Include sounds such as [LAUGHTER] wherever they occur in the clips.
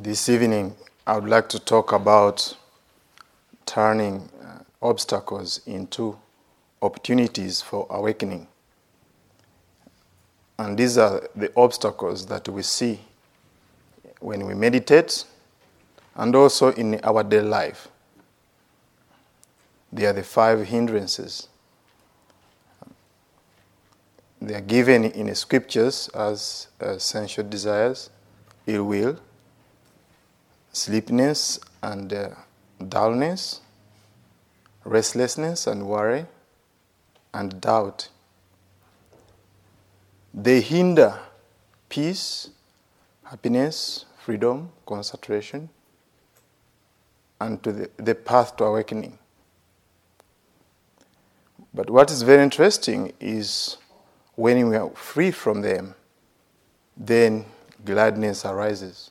This evening, I would like to talk about turning uh, obstacles into opportunities for awakening. And these are the obstacles that we see when we meditate and also in our daily life. They are the five hindrances. They are given in the scriptures as uh, sensual desires, ill will, sleepiness and uh, dullness, restlessness and worry, and doubt. They hinder peace, happiness, freedom, concentration, and to the, the path to awakening. But what is very interesting is when we are free from them, then gladness arises,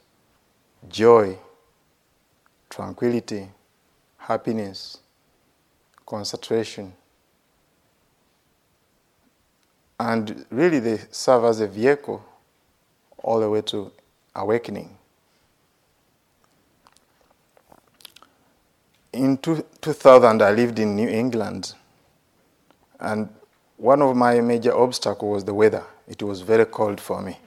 joy, tranquility, happiness, concentration. And really, they serve as a vehicle all the way to awakening. In two, 2000, I lived in New England, and one of my major obstacles was the weather. It was very cold for me.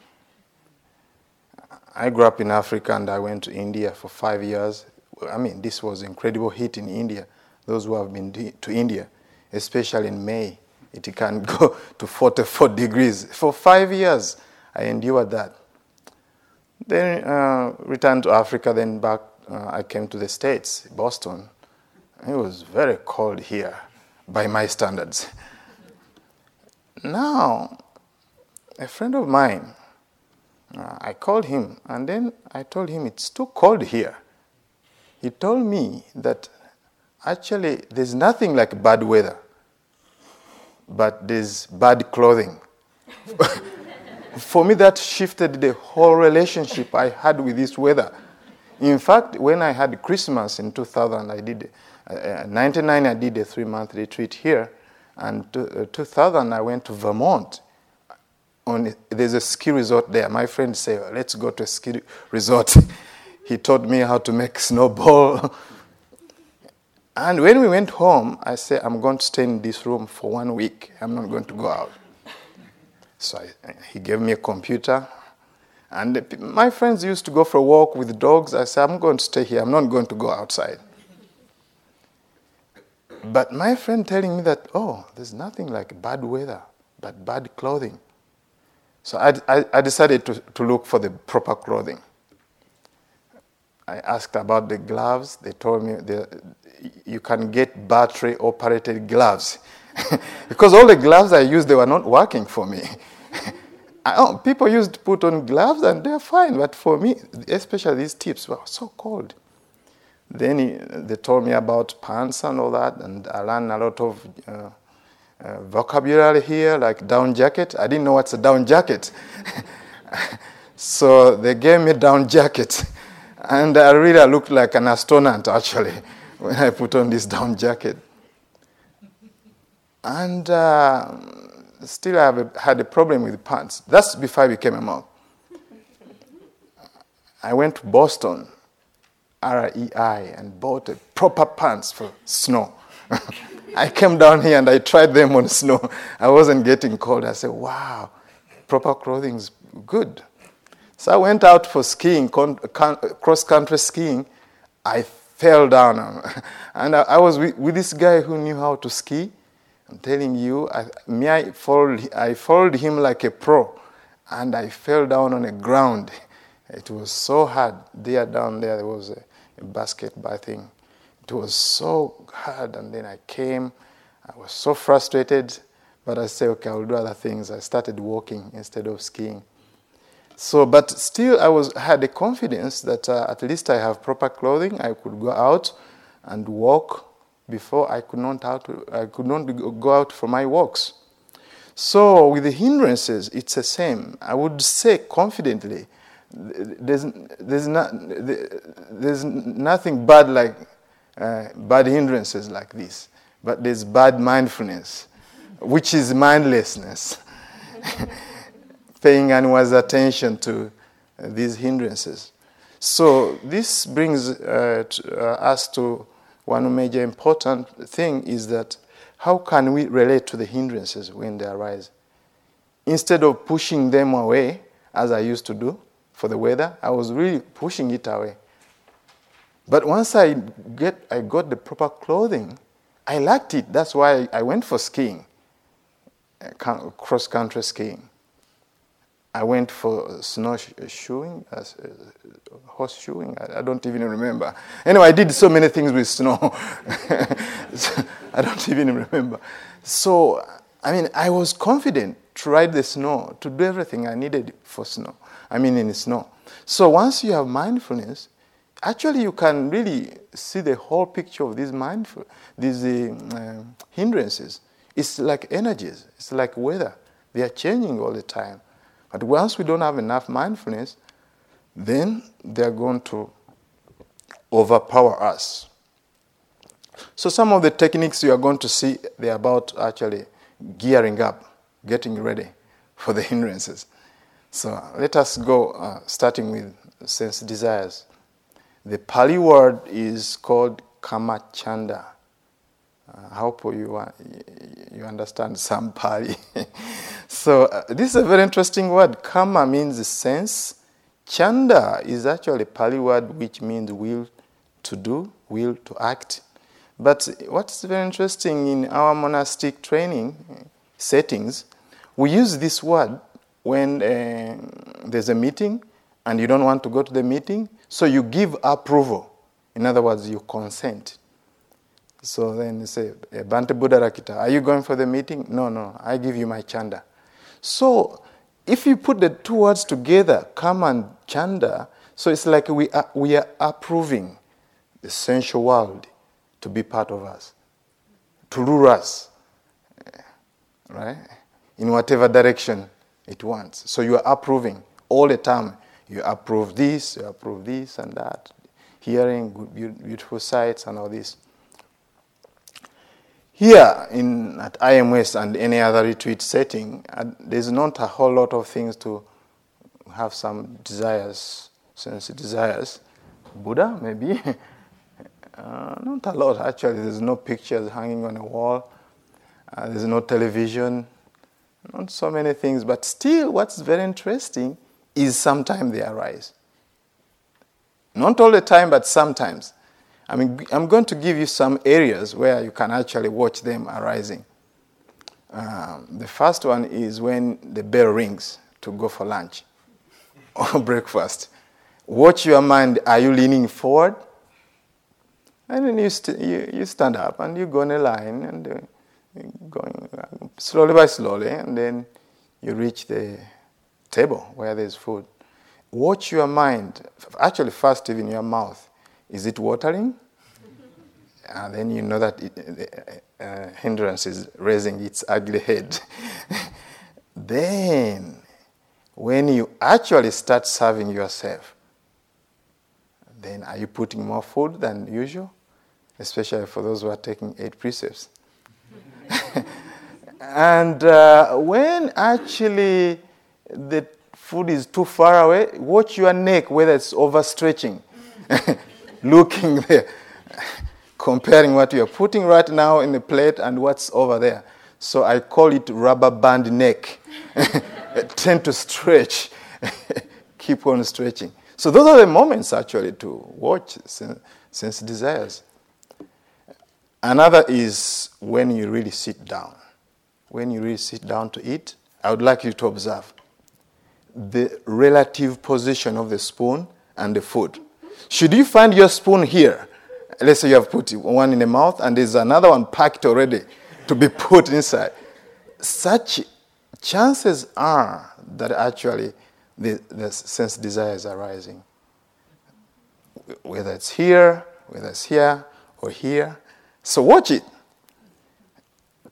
I grew up in Africa and I went to India for five years. I mean, this was incredible heat in India. Those who have been to India, especially in May, it can [LAUGHS] go to 44 degrees. For five years, I endured that. Then uh, returned to Africa, then back, uh, I came to the States, Boston. It was very cold here by my standards. Now, a friend of mine, uh, I called him and then I told him it's too cold here. He told me that actually there's nothing like bad weather, but there's bad clothing. [LAUGHS] For me, that shifted the whole relationship I had with this weather. In fact, when I had Christmas in 2000, I did, uh, 99, I did a three month retreat here. And to, uh, 2000, I went to Vermont. On, there's a ski resort there. My friend said, let's go to a ski resort. [LAUGHS] he taught me how to make [LAUGHS] snowball. and when we went home, I said, I'm going to stay in this room for one week. I'm not going to go out. So I, he gave me a computer. And my friends used to go for a walk with dogs. I said, I'm going to stay here. I'm not going to go outside. But my friend telling me that, oh, there's nothing like bad weather, but bad clothing. So I, I, I decided to, to look for the proper clothing. I asked about the gloves. They told me the, you can get battery operated gloves. [LAUGHS] because all the gloves I used, they were not working for me. [LAUGHS] oh, people used to put on gloves and they're fine, but for me, especially these tips were so cold. Then he, they told me about pants and all that, and I learned a lot of uh, uh, vocabulary here, like down jacket. I didn't know what's a down jacket. [LAUGHS] so they gave me down jacket. And I really looked like an astronaut, actually, [LAUGHS] when I put on this down jacket. And uh, still, I have had a problem with pants. That's before I became a monk. I went to Boston, REI, and bought a proper pants for snow. [LAUGHS] I came down here and I tried them on snow. I wasn't getting cold. I said, wow, proper clothing is good. So I went out for skiing, cross country skiing. I fell down. [LAUGHS] And I was with, with, this guy who knew how to ski. I'm telling you, I, me, I followed, I followed him like a pro. And I fell down on the ground. [LAUGHS] It was so hard. There, down there, there was a, a basketball thing. It was so hard. And then I came. I was so frustrated. But I said, okay, I'll do other things. I started walking instead of skiing. So, but still, I was had the confidence that uh, at least I have proper clothing. I could go out and walk. Before I could not out. I could not go out for my walks. So, with the hindrances, it's the same. I would say confidently, there's there's not there's nothing bad like uh, bad hindrances like this, but there's bad mindfulness, which is mindlessness. [LAUGHS] paying anyone's attention to uh, these hindrances. So this brings uh, to, uh, us to one major important thing is that how can we relate to the hindrances when they arise? Instead of pushing them away, as I used to do for the weather, I was really pushing it away. But once I get, I got the proper clothing, I liked it. That's why I went for skiing, uh, cross country skiing. I went for snowshoeing, uh, horseshoeing. I, I don't even remember. Anyway, I did so many things with snow. [LAUGHS] so I don't even remember. So, I mean, I was confident to ride the snow, to do everything I needed for snow. I mean, in snow. So once you have mindfulness, actually you can really see the whole picture of these mindful, these uh, hindrances. It's like energies. It's like weather. They are changing all the time. But once we don't have enough mindfulness, then they're going to overpower us. So some of the techniques you are going to see, they're about actually gearing up, getting ready for the [LAUGHS] hindrances. So let us go uh, starting with sense desires. The Pali word is called Kamachanda. I hope you, you understand some Pali. [LAUGHS] so, uh, this is a very interesting word. Kama means sense. Chanda is actually a Pali word which means will to do, will to act. But what's very interesting in our monastic training settings, we use this word when uh, there's a meeting and you don't want to go to the meeting, so you give approval. In other words, you consent. So then you say, Bante Bhante Buddharakkhita, are you going for the meeting? No, no, I give you my chanda. So if you put the two words together, kama and chanda, so it's like we are, we are approving the sensual world to be part of us, to rule us, eh, right? In whatever direction it wants. So you are approving all the time. You approve this, you approve this and that, hearing good, beautiful sights and all this. Here in, at IMS and any other retreat setting, uh, there's not a whole lot of things to have some desires, sense desires. Buddha, maybe. [LAUGHS] uh, not a lot, actually. There's no pictures hanging on the wall, uh, there's no television, not so many things. But still, what's very interesting is sometimes they arise. Not all the time, but sometimes. I mean, I'm going to give you some areas where you can actually watch them arising. Um, the first one is when the bell rings to go for lunch [LAUGHS] or breakfast. Watch your mind. Are you leaning forward? And then you, st- you, you, stand up and you go in a line and uh, going uh, slowly by slowly, and then you reach the table where there's food. Watch your mind. Actually, first, even your mouth. Is it watering? And then you know that it, the uh, hindrance is raising its ugly head. [LAUGHS] then, when you actually start serving yourself, then are you putting more food than usual? Especially for those who are taking eight precepts. [LAUGHS] and uh, when actually the food is too far away, watch your neck whether it's overstretching [LAUGHS] looking there, comparing what you're putting right now in the plate and what's over there. So I call it rubber band neck. [LAUGHS] Tend to stretch, [LAUGHS] keep on stretching. So those are the moments actually to watch sense desires. Another is when you really sit down. When you really sit down to eat, I would like you to observe the relative position of the spoon and the food. Should you find your spoon here, let's say you have put one in the mouth and there's another one packed already to be [LAUGHS] put inside, such chances are that actually the, the sense desires are arising. Whether it's here, whether it's here, or here. So watch it.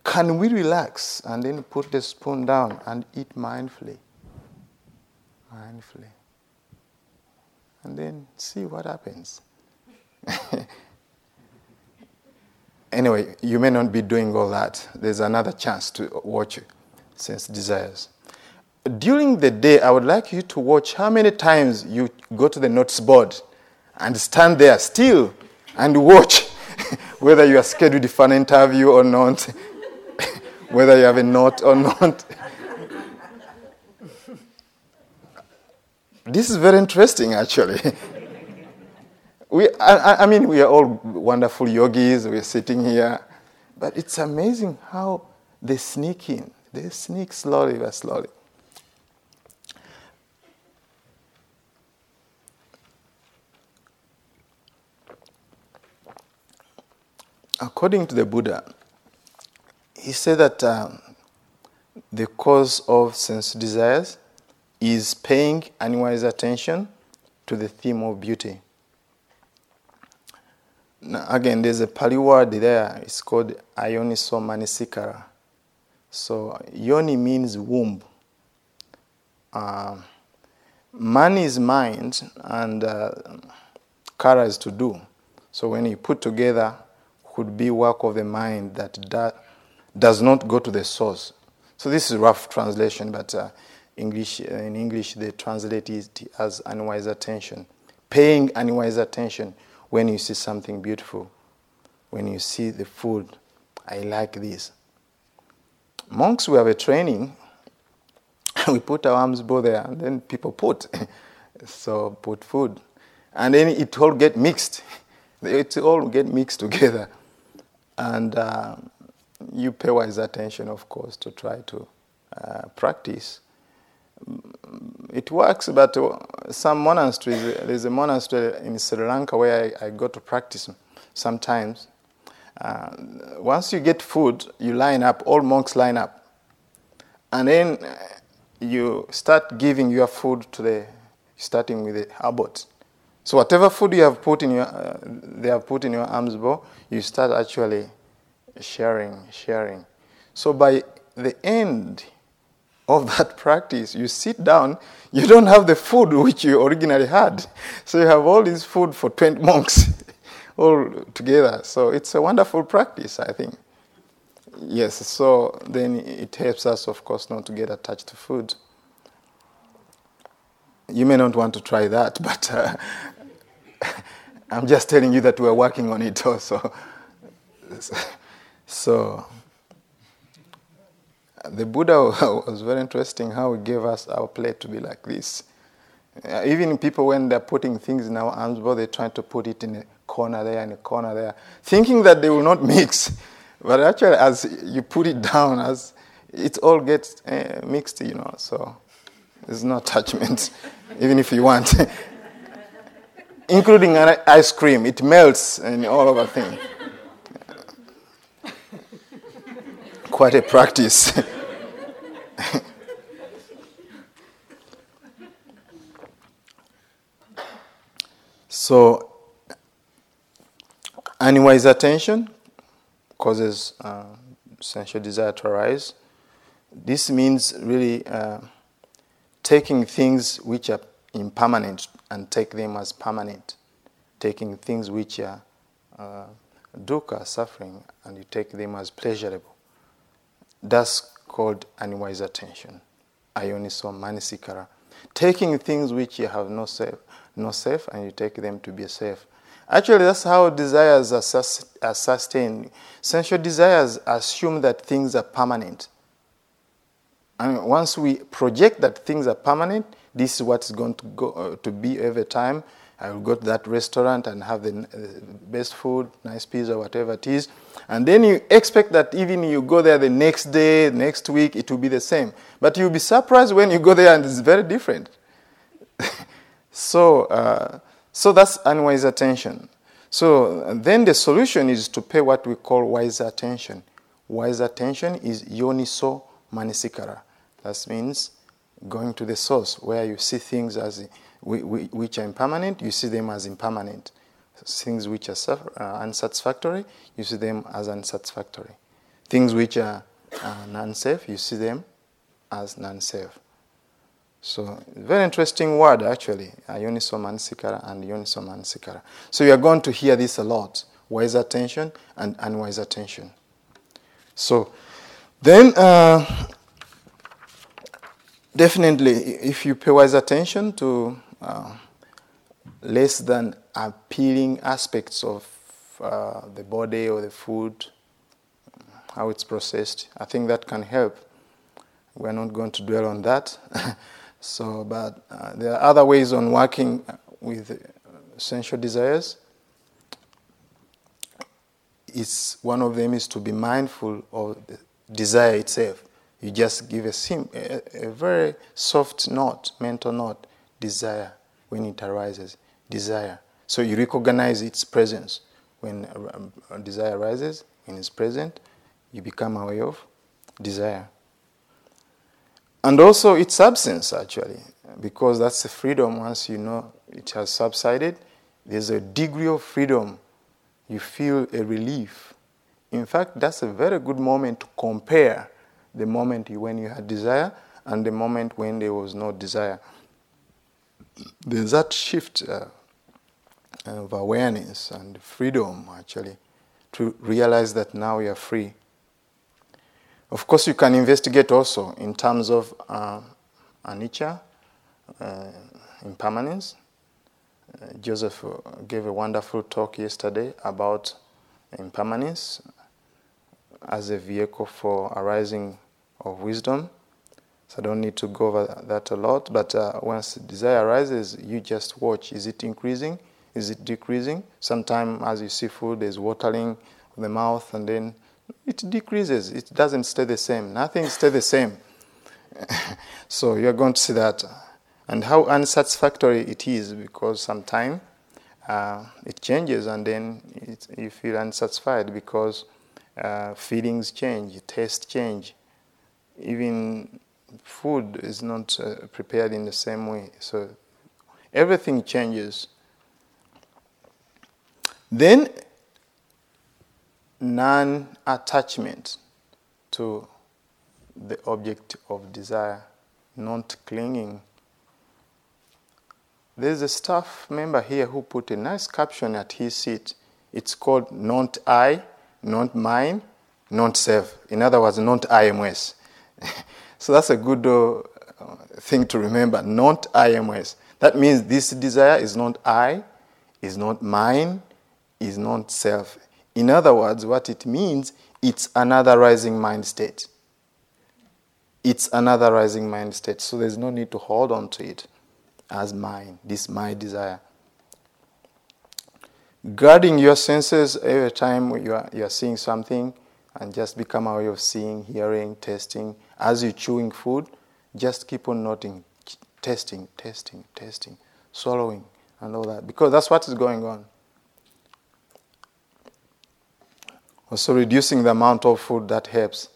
Can we relax and then put the spoon down and eat mindfully? Mindfully. And then see what happens. [LAUGHS] anyway, you may not be doing all that. There's another chance to watch sense desires. During the day, I would like you to watch how many times you go to the notes board and stand there still and watch [LAUGHS] whether you are scheduled for an interview or not, [LAUGHS] whether you have a note or not. This is very interesting, actually. [LAUGHS] we, I, I mean, we are all wonderful yogis, we're sitting here, but it's amazing how they sneak in. They sneak slowly but slowly. according to the Buddha, he said that um, the cause of sense desires is paying unwise attention to the theme of beauty. Now, again, there's a Pali word there. It's called Ayoniso Manasikara. So, yoni means womb. Uh, man is mind, and uh, kara is to do. So, when you put together could be work of the mind that does not go to the source. So this is rough translation, but uh, English uh, in English they translate it as unwise attention, paying unwise attention when you see something beautiful, when you see the food. I like this. Monks, we have a training. [LAUGHS] we put our arms both there, and then people put. [LAUGHS] so put food, and then it all get mixed. [LAUGHS] It all get mixed together. And uh, you pay wise attention, of course, to try to uh, practice. It works, but uh, some monasteries, there's a monastery in Sri Lanka where I, I go to practice sometimes. Uh, once you get food, you line up, all monks line up. And then uh, you start giving your food to the, starting with the abbot. So whatever food you have put in your, uh, they have put in your alms bowl, you start actually sharing, sharing. So by the end of that [LAUGHS] practice, you sit down, you don't have the food which you originally had. So you have all this food for 20 [LAUGHS] monks all together. So it's a wonderful practice, I think. Yes, so then it helps us, of course, not to get attached to food. You may not want to try that, [LAUGHS] but uh, I'm just telling you that we're working on it also. so, the Buddha [LAUGHS] was very interesting how he gave us our plate to be like this. Uh, even people, when they're putting things in our arms, but they're trying to put it in a corner there and a corner there, thinking that they will not [LAUGHS] mix. But actually, as you put it down, as it all gets uh, mixed, you know, so there's no attachment, [LAUGHS] even if you want including an ice cream. It melts and all over thing. Quite a practice. [LAUGHS] so, unwise attention causes uh, sensual desire to arise. This means really uh, taking things which are impermanent and take them as permanent, taking things which are uh, dukkha, suffering, and you take them as pleasurable. That's called unwise attention, ayoniso manasikara. Taking things which you have no safe, no safe, and you take them to be safe. Actually, that's how desires are, sus- are sustained. Sensual desires assume that things are permanent. And once we project that things are permanent, this is what's going to go uh, to be every time. I will go to that restaurant and have the uh, best food, nice pizza, whatever it is. And then you expect that even you go there the next day, next week, it will be the same. But you'll be surprised when you go there and it's very different. [LAUGHS] so, uh, so that's unwise attention. So then the solution is to pay what we call wise attention. Wise attention is yoniso manasikara. That means going to the source where you see things as which are impermanent, you see them as impermanent. Things which are uh, unsatisfactory, you see them as unsatisfactory. Things which are uh, non-safe, you see them as non-safe. So, very interesting word actually, Yoniso Manasikara and Yoniso Manasikara. So, you are going to hear this a lot wise attention and unwise attention. So, then uh, definitely, if you pay wise attention to uh, less than appealing aspects of uh, the body or the food, how it's processed, I think that can help. We're not going to dwell on that. [LAUGHS] so, but uh, there are other ways on working with sensual desires. It's, one of them is to be mindful of the desire itself. You just give a, sim, a, a very soft note, mental note, desire when it arises. Desire. So you recognize its presence. When desire arises, when it's present, you become aware of desire. And also its absence, actually, because that's the freedom once you know it has subsided. There's a degree of freedom. You feel a relief. In fact, that's a very good moment to compare the moment when you had desire and the moment when there was no desire. There's that shift uh, of awareness and freedom, actually, to realize that now you are free. Of course, you can investigate also in terms of uh, anicca, uh, impermanence. Uh, Joseph uh, gave a wonderful talk yesterday about impermanence as a vehicle for arising of wisdom. So I don't need to go over that a lot. But uh, once desire arises, you just watch. Is it increasing? Is it decreasing? Sometimes, as you see food, there's watering of the mouth, and then it decreases. It doesn't stay the same. Nothing stays the same. [LAUGHS] so you're going to see that. And how unsatisfactory it is because sometimes uh, it changes and then it, you feel unsatisfied because uh, feelings change, taste change, even food is not uh, prepared in the same way. So everything changes. Then non attachment to the object of desire, not clinging. There's a staff member here who put a nice caption at his seat. It's called Not I, Not Mine, Not Self. In other words, Not IMS. [LAUGHS] so that's a good uh, thing to remember. Not I, IMS. That means this desire is not I, is not mine, is not self. In other words, what it means, it's another rising mind state. It's another rising mind state. So there's no need to hold on to it as mine, this my desire. Guarding your senses every time you are, you are seeing something and just become aware of seeing, hearing, tasting, as you're chewing food, just keep on noting, testing, testing, testing, swallowing, and all that, because that's what is going on. Also, reducing the amount of food that helps.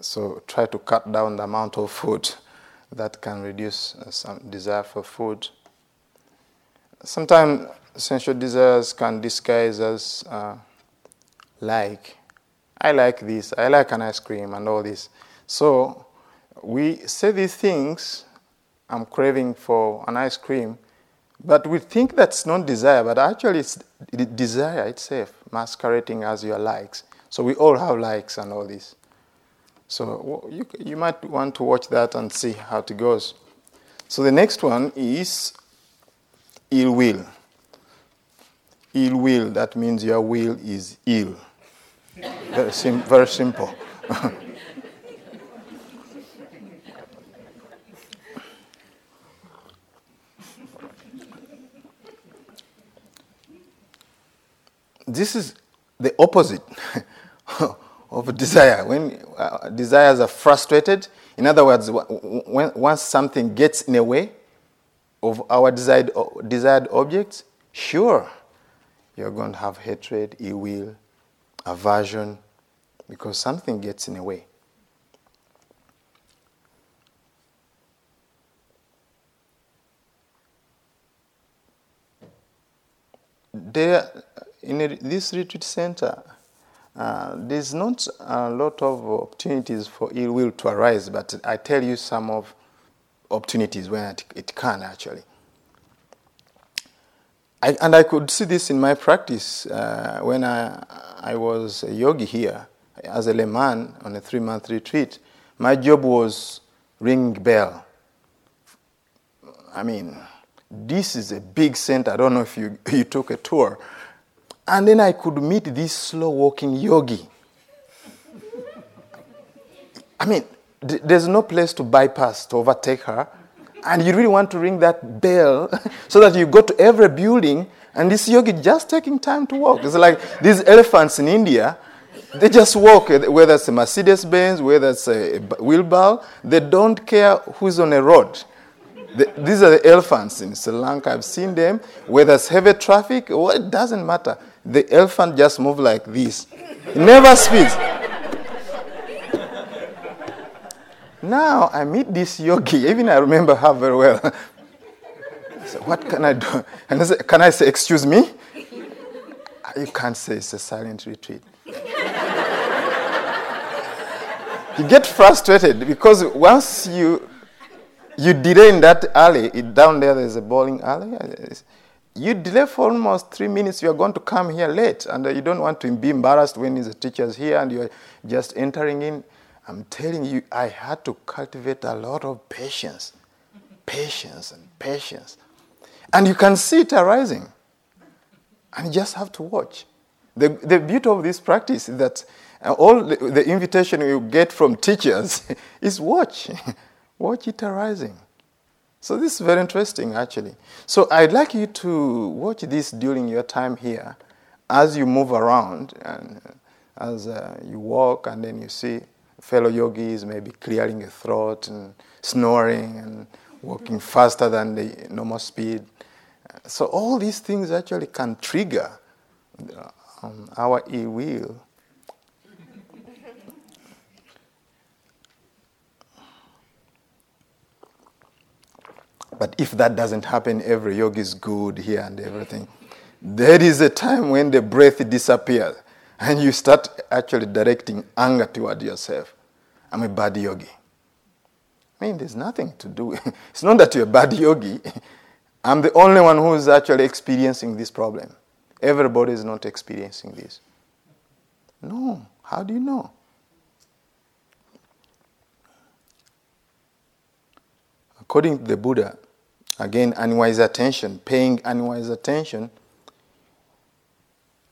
So, try to cut down the amount of food [LAUGHS] that can reduce uh, some desire for food. Sometimes sensual desires can disguise as uh, like I like this, I like an ice cream, and all this. So we say these things, I'm craving for an ice cream, but we think that's not desire, but actually it's desire itself masquerading as your likes. So we all have likes and all this. So you, you might want to watch that and see how it goes. So the next one is ill will. Ill will, that means your will is ill. Very, sim- very simple. this is the opposite [LAUGHS] of desire. When uh, desires are frustrated, in other words, when, once something gets in the way of our desired, desired objects, sure, you're going to have hatred, ill will, aversion, because something gets in the way. There, in a, this retreat center, uh, there's not a lot of opportunities for ill will to arise, but I tell you some of opportunities when it, it can actually. I, and I could see this in my practice uh, when I, I was a yogi here as a layman on a three month retreat. My job was ring bell. I mean, this is a big center. I don't know if you, [LAUGHS] you took a tour. And then I could meet this slow walking yogi. I mean, th- there's no place to bypass to overtake her. And you really want to ring that bell [LAUGHS] so that you go to every building and this yogi just taking time to walk. It's like these elephants in India, they just walk, eh, whether it's a Mercedes Benz, whether it's a wheelbarrow, they don't care who's on a road. The, these are the elephants in Sri Lanka. I've seen them. Whether it's heavy traffic, well, it doesn't matter. The elephant just moves like this. It never speeds. Now I meet this yogi. Even I remember her very well. I said, what can I do? And I can I say, excuse me? Ah, you can't say it's a silent retreat. you get frustrated because once you you delay in that alley, down there there's a bowling alley. You delay for almost three minutes, you're going to come here late, and you don't want to be embarrassed when the teacher's here and you're just entering in. I'm telling you, I had to cultivate a lot of patience, patience, and patience. And you can see it arising. And you just have to watch. The, the beauty of this practice is that all the, the invitation you get from teachers [LAUGHS] is watch. [LAUGHS] watch it arising. So this is very interesting, actually. So I'd like you to watch this during your time here, as you move around and as uh, you walk, and then you see fellow yogis maybe clearing a throat and snoring and walking faster than the normal speed. So all these things actually can trigger um, our ill will. But if that doesn't happen, every yogi is good here and everything. There is a time when the breath disappears and you start actually directing anger toward yourself. I'm a bad yogi. I mean, there's nothing to do. [LAUGHS] it's not that you're a bad yogi. [LAUGHS] I'm the only one who's actually experiencing this problem. Everybody is not experiencing this. No. How do you know? According to the Buddha, again, unwise attention, paying unwise attention,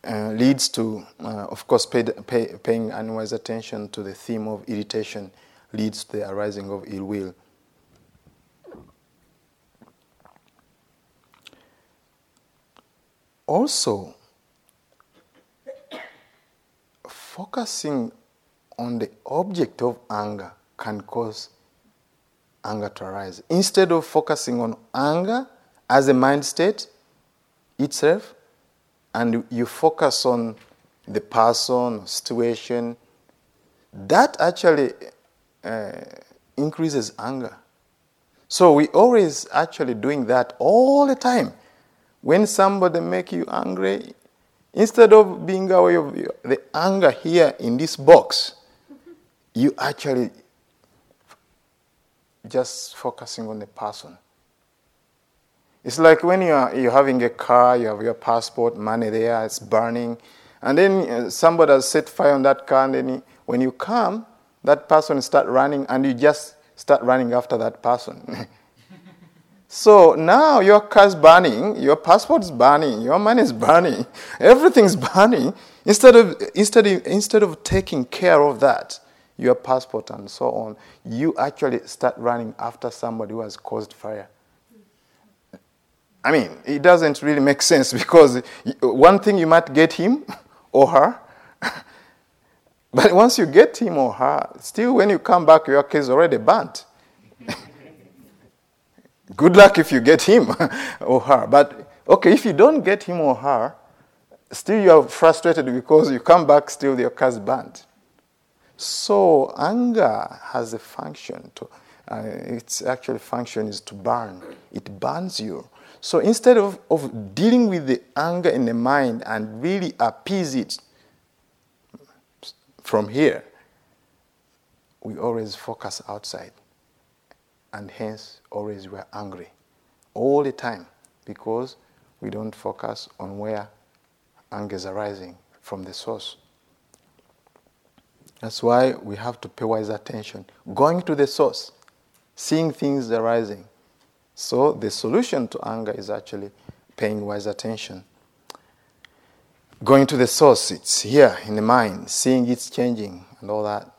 uh, leads to, uh, of course, pay, pay, paying unwise attention to the theme of irritation leads to the arising of ill will. Also, focusing on the object of anger can cause anger to arise. Instead of focusing on anger as a mind state itself, and you focus on the person, situation, that actually uh, increases anger. So we always actually doing that all the time. When somebody make you angry, instead of being aware of the anger here in this box, you actually just focusing on the person. It's like when you're, you're having a car, you have your passport, money there, it's burning, and then uh, somebody has set fire on that car, and then when you come, that person start running, and you just start running after that person. [LAUGHS] so now your car's burning, your passport's burning, your money is [LAUGHS] burning, everything's burning. Instead of, instead of, instead of taking care of that, your passport and so on, you actually start running after somebody who has caused fire. I mean, it doesn't really make sense [LAUGHS] because one thing you might get him [LAUGHS] or her, [LAUGHS] but once you get him or her, still when you come back, your case already burnt. Good luck if you get him or her. But okay, if you don't get him or her, still you are frustrated because you come back, still your car's burnt. So anger has a function to, uh, its actual function is to burn. It burns you. So instead of, of dealing with the anger in the mind and really appease it from here, we always focus outside. And hence, always we're angry all the time because we don't focus on where anger is arising from the source. That's why we have to pay wise attention, going to the source, seeing things arising. So the solution to anger is actually paying wise attention. Going to the source, it's here in the mind, seeing it's changing and all that.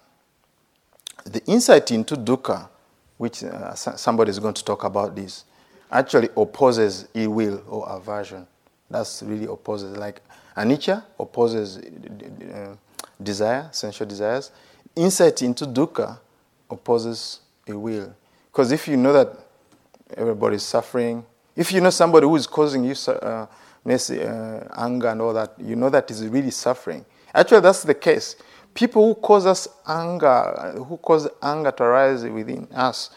The insight into dukkha, which uh, somebody is going to talk about this, actually opposes ill will or aversion. That's really opposes. Like anicca opposes uh, desire, sensual desires. Insight into dukkha opposes ill will. Because if you know that everybody is suffering, if you know somebody who is causing you uh, uh, anger and all that, you know that is really suffering. Actually, that's the case. People who cause us anger, who cause anger to arise within us,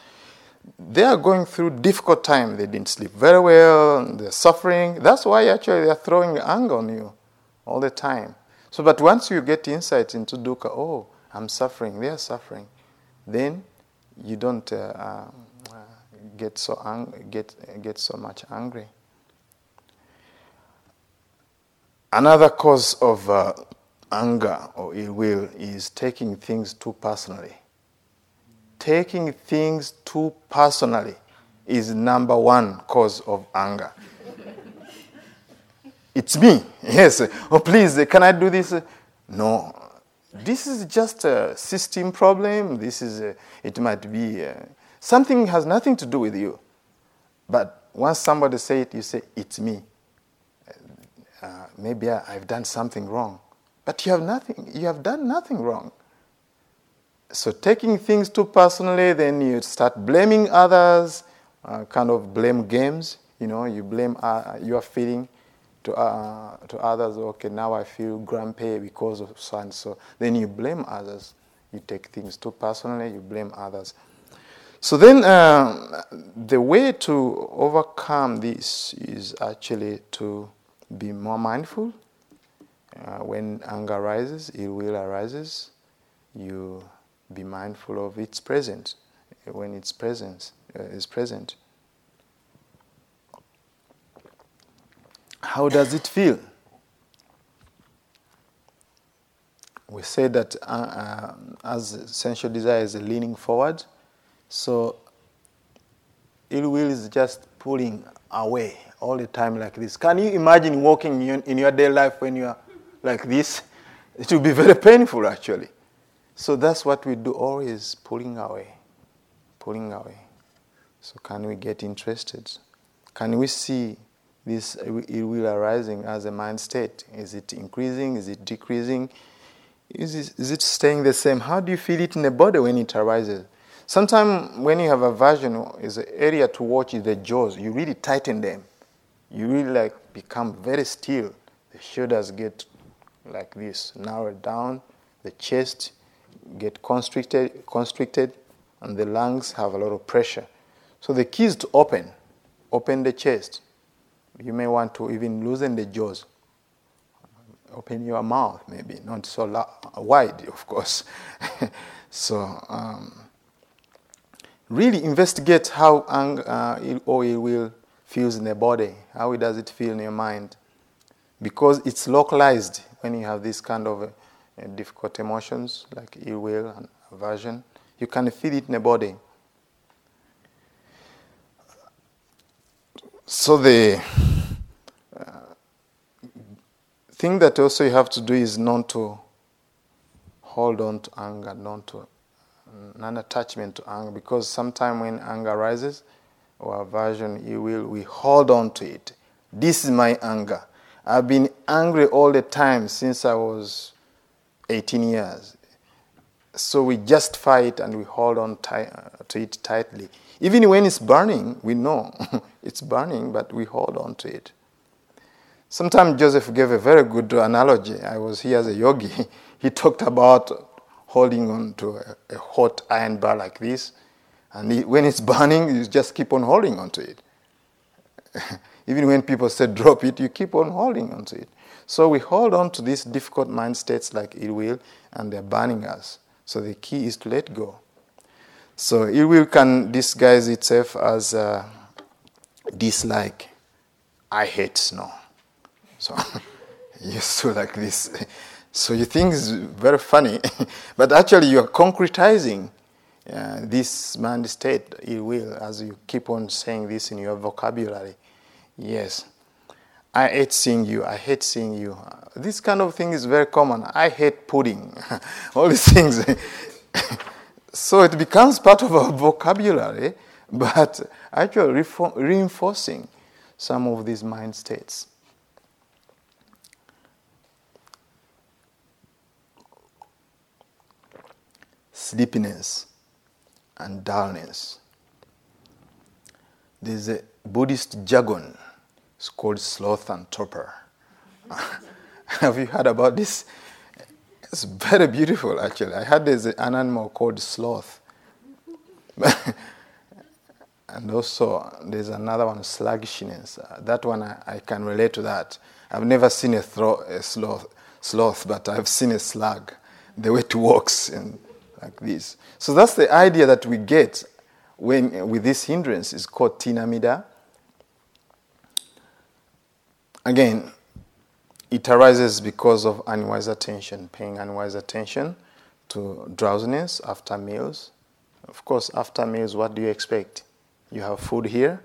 they are going through difficult time. They didn't sleep very well. They're suffering. That's why actually they are throwing anger on you all the time. So, but once you get insight into dukkha, oh, I'm suffering. They are suffering. Then you don't uh, uh, get so ang- get get so much angry. Another cause of uh, anger or ill will is taking things too personally taking things too personally is number one cause of anger. it's me. Yes. Oh, please, can I do this? No. This is just a system problem. This is, a, it might be a, something has nothing to do with you. But once somebody say it, you say, it's me. Uh, maybe I, I've done something wrong. But you have nothing, you have done nothing wrong. So taking things too personally, then you start blaming others, uh, kind of blame games. You know, you blame uh, your feeling to uh, to others. Okay, now I feel grumpy because of so and so. Then you blame others. You take things too personally. You blame others. So then, uh, the way to overcome this is actually to be more mindful. Uh, when anger arises, ill will arises. You be mindful of its presence when its presence uh, is present. How does it feel? We say that uh, uh, as sensual desire is leaning forward, so ill will is just pulling away all the time like this. Can you imagine walking in, your day life when you are like this? [LAUGHS] It will be very painful actually. So that's what we do always pulling away, pulling away. So can we get interested? Can we see this ill will arising as a mind state? Is it increasing? Is it decreasing? Is it, is it staying the same? How do you feel it in the body when it arises? Sometimes when you have aversion, is an area to watch is the jaws. You really tighten them. You really like become very still. The shoulders get like this, narrowed down. The chest get constricted, constricted, and the lungs have a lot of pressure. So the key is to open, open the chest. You may want to even loosen the jaws. Open your mouth, maybe not so la- wide, of course. [LAUGHS] so um, really investigate how anger uh, or ill will feels in the body. How does it feel in your mind? Because it's localized when you have this kind of uh, difficult emotions like ill will and aversion. You can feel it in the body. So the uh, thing that also you have to do is not to hold on to anger, not to non-attachment to anger, because sometimes when anger arises or aversion, you will we hold on to it. This is my anger. I've been angry all the time since I was 18 years. So we just fight and we hold on tight, uh, to it tightly. Even when it's burning, we know [LAUGHS] it's burning, but we hold on to it. Sometimes Joseph gave a very good analogy. I was here as a yogi. [LAUGHS] He talked about holding on to a, a hot iron bar like this, and he, when it's [LAUGHS] burning, you just keep on holding on to it. [LAUGHS] Even when people say drop it, you keep on holding onto it. So we hold on to these difficult mind states like ill will, and they're burning us. So the key is to let go. So ill will can disguise itself as uh, dislike. I hate snow. So [LAUGHS] you so like this. So you think it's very funny, [LAUGHS] but actually you are concretizing uh, this mind state, ill will, as you keep on saying this in your vocabulary. Yes. I hate seeing you. I hate seeing you. This kind of thing is very common. I hate pudding. [LAUGHS] All these things. [LAUGHS] so it becomes part of our vocabulary, but actually reinforcing some of these mind states. Sleepiness and dullness. There's a Buddhist jargon. It's called sloth and torpor. [LAUGHS] Have you heard about this? It's very beautiful, actually. I heard there's an animal called sloth. [LAUGHS] and also, there's another one, sluggishness. Uh, that one, I, I, can relate to that. I've never seen a, thro- a sloth, sloth, but I've seen a slug, the way it walks and like this. So that's the idea that we get when with this hindrance is called thina-middha. Again, it arises because of unwise attention, paying unwise attention to drowsiness after meals. Of course, after meals, what do you expect? You have food here,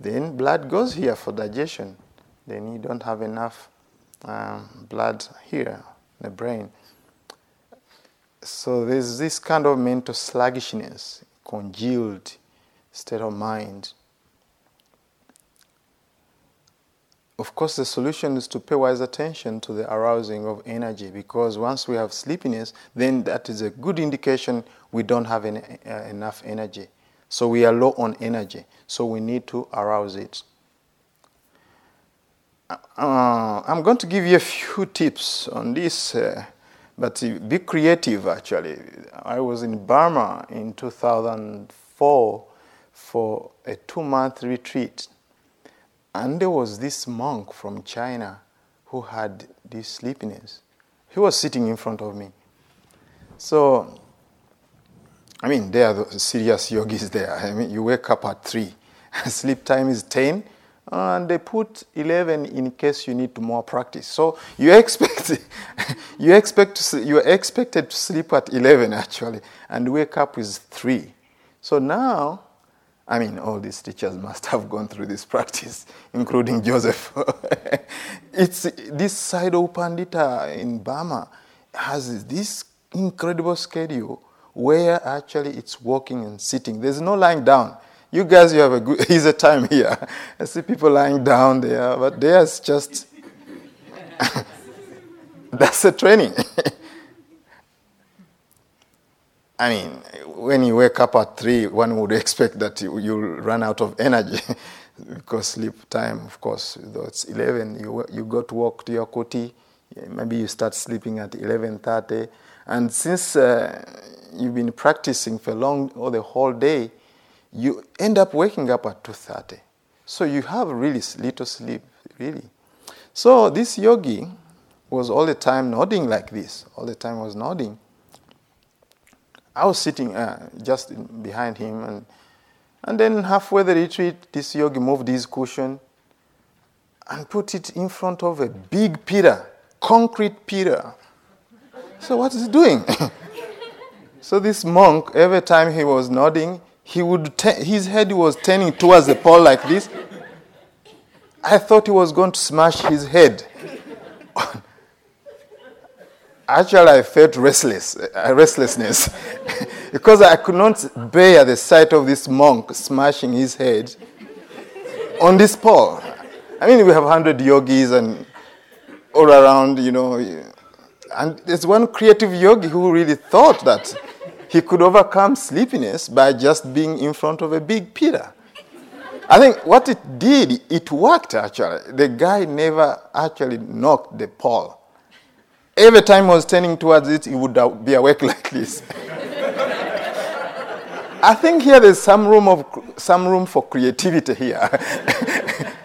then blood goes here for digestion. Then you don't have enough um, blood here in the brain. So there's this kind of mental sluggishness, congealed state of mind. Of course, the solution is to pay wise attention to the arousing of energy because once we have sleepiness, then that is a good indication we don't have uh, enough energy. So we are low on energy. So we need to arouse it. Uh, I'm going to give you a few tips on this, uh, but be creative actually. I was in Burma in 2004 for a two month retreat and there was this monk from China who had this sleepiness. He was sitting in front of me. So, I mean, there are the serious yogis there. I mean, you wake up at 3, [LAUGHS] sleep time is 10, and they put 11 in case you need more practice. So you expect, [LAUGHS] you expect to, you are expected to sleep at 11 actually, and wake up with 3. So now I mean, all these teachers must have gone through this practice, [LAUGHS] including Joseph. [LAUGHS] it's this Sayadaw Pandita in Burma has this incredible schedule where actually it's walking and sitting. There's no lying down. You guys, you have a good [LAUGHS] easy time here. I see people lying down there, but there's just [LAUGHS] that's a training. [LAUGHS] I mean, when you wake up at three, one would expect that you, will run out of energy because sleep time, of course, though it's 11, you, you go to walk to your kuti, maybe you start sleeping at 11.30. And since uh, you've been practicing for long or the whole day, you end up waking up at 2.30. So you have really little sleep, really. So this yogi was all the time nodding like this, all the time was nodding. I was sitting uh, just behind him, and, and then halfway the retreat, this yogi moved his cushion and put it in front of a big pillar, concrete pillar. So, what is he doing? [LAUGHS] so, this monk, every time he was nodding, he would his head was turning towards the pole like this. I thought he was going to smash his head [LAUGHS] Actually, I felt restless, uh, restlessness [LAUGHS] because I could not bear the sight of this monk smashing his head on this pole. I mean, we have 100 yogis and all around, you know. And there's one creative yogi who really thought that he could overcome sleepiness by just being in front of a big pillar. I think what it did, it worked actually. The guy never actually knocked the pole. Every time he was turning towards it, he would uh, be awake [LAUGHS] like this. I think here there's some room of some room for creativity here. [LAUGHS]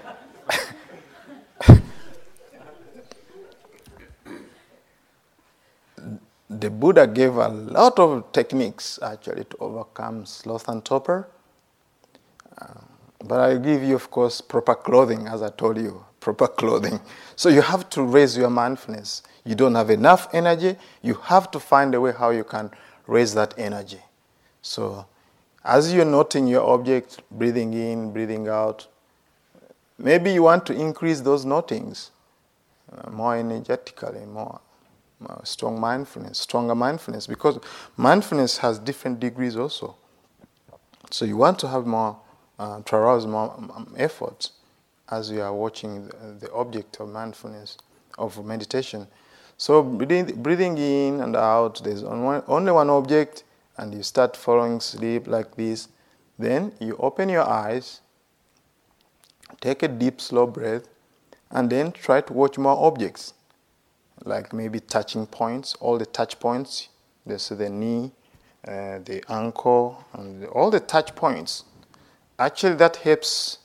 the Buddha gave a lot of techniques actually to overcome sloth and torpor. Uh, but I give you, of course, proper clothing, as I told you, proper [LAUGHS] clothing. So you have to raise your mindfulness. You don't have enough energy, you have to find a way how you can raise that energy. So as you're noting your object, breathing in, breathing out, maybe you want to increase those notings uh, more energetically, more, more strong mindfulness, stronger mindfulness, because mindfulness has different degrees also. So you want to have more, uh, to arouse more um, effort as you are watching the, the object of mindfulness, of meditation. So breathing, breathing in and out, there's only one object, and you start falling asleep like this. Then you open your eyes, take a deep, slow breath, and then try to watch more objects, like maybe touching points, all the touch points. There's the knee, uh, the ankle, and all the touch points. Actually, that helps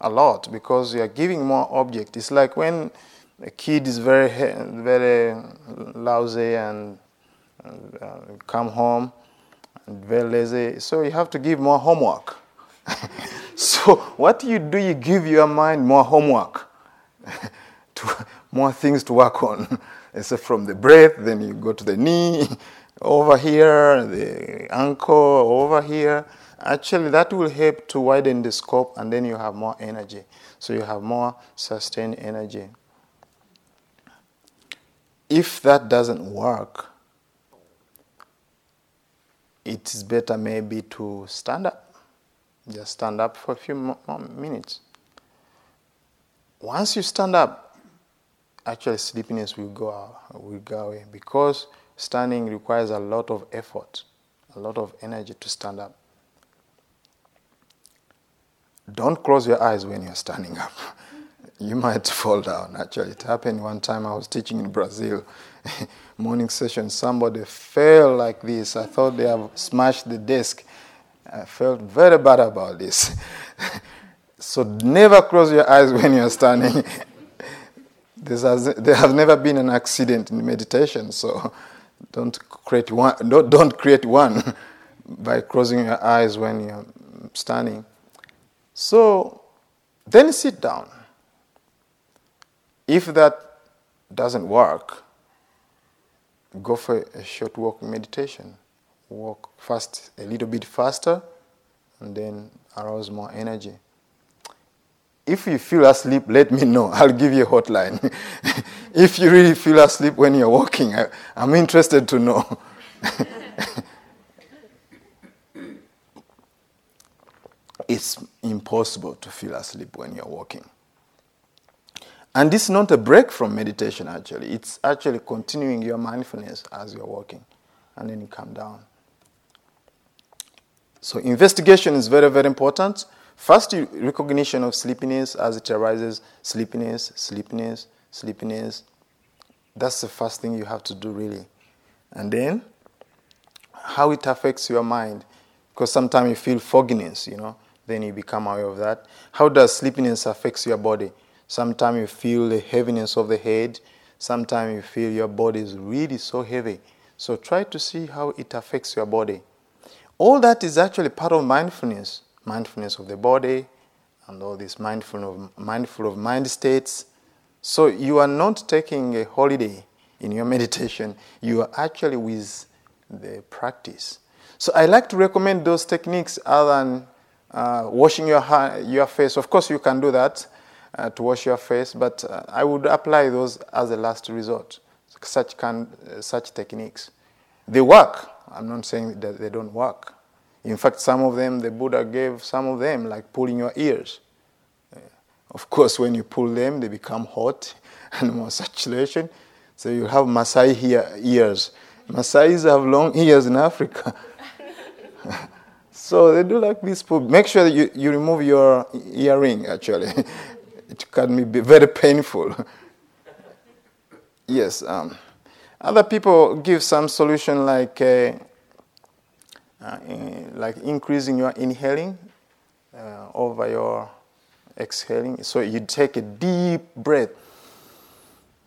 a lot because you are giving more object. It's like when a kid is very very lousy and uh, come home and very lazy, so you have to give more homework. [LAUGHS] so what you do, you give your mind more homework, [LAUGHS] to, more things to work on. [LAUGHS] so from the breath, then you go to the knee, [LAUGHS] over here, the ankle, over here. Actually, that will help to widen the scope, and then you have more energy. So you have more sustained energy. If that doesn't work, it is better maybe to stand up. Just stand up for a few more minutes. Once you stand up, actually sleepiness will go, out, will go away because standing requires a lot of effort, a lot of energy to stand up. Don't close your eyes when you're standing up. [LAUGHS] you might fall down. Actually, it happened one time I was teaching in Brazil. [LAUGHS] Morning session, somebody fell like this. I thought they have smashed the desk. I felt very bad about this. [LAUGHS] so never close your eyes when you're standing. Has, there has never been an accident in meditation, so don't create one. Don't, don't create one [LAUGHS] by closing your eyes when you're standing. So then sit down. If that doesn't work, go for a short walk meditation. Walk fast, a little bit faster, and then arouse more energy. If you feel asleep, let me know. [LAUGHS] I'll give you a hotline. [LAUGHS] if you really feel asleep when you're walking, I, am interested to know. [LAUGHS] it's impossible to feel asleep when you're walking. And this is not a break from meditation, actually. It's actually continuing your mindfulness as you're walking. And then you come down. So, investigation is very, very important. First, recognition of sleepiness as it arises sleepiness, sleepiness, sleepiness. That's the first thing you have to do, really. And then, how it affects your mind. Because sometimes you feel fogginess, you know, then you become aware of that. How does sleepiness affect your body? Sometimes you feel the heaviness of the head. Sometimes you feel your body is really so heavy. So try to see how it affects your body. All that is actually part of mindfulness mindfulness of the body and all this mindful of, mindful of mind states. So you are not taking a holiday in your [LAUGHS] meditation, you are actually with the practice. So I like to recommend those techniques other than uh, washing your, your face. Of course, you can do that uh, to wash your face, but uh, I would apply those as a last resort, such, can, uh, such techniques. They work. I'm not saying that they don't work. In fact, some of them, the Buddha gave some of them, like pulling your ears. Of course, when you pull them, they become hot and more circulation. So you have Maasai ears. Maasais have long ears in Africa. [LAUGHS] so they do like this. Make sure that you, you remove your earring, actually. [LAUGHS] it can be very painful. [LAUGHS] yes. Um, other people give some solution like uh, uh, in, like increasing your inhaling uh, over your exhaling. So you take a deep breath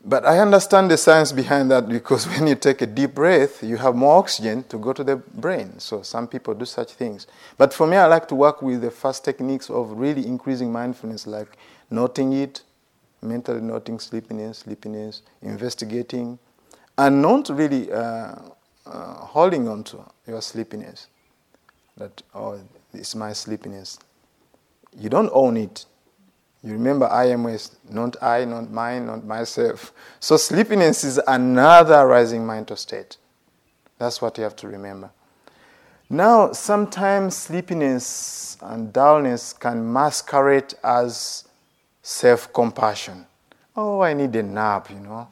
But I understand the science behind that because [LAUGHS] when you take a deep breath, you have more oxygen to go to the brain. So some people do such things. But for me, I like to work with the first techniques of really increasing mindfulness, like noting it, mentally noting sleepiness, sleepiness, investigating, and not really uh, uh, holding on to your sleepiness. That, oh, it's my sleepiness. You don't own it. You remember I am West, not I, not mine, not myself. So sleepiness is another rising mental state. That's what you have to remember. Now, sometimes sleepiness and dullness can masquerade as self compassion. Oh, I need a nap, you know.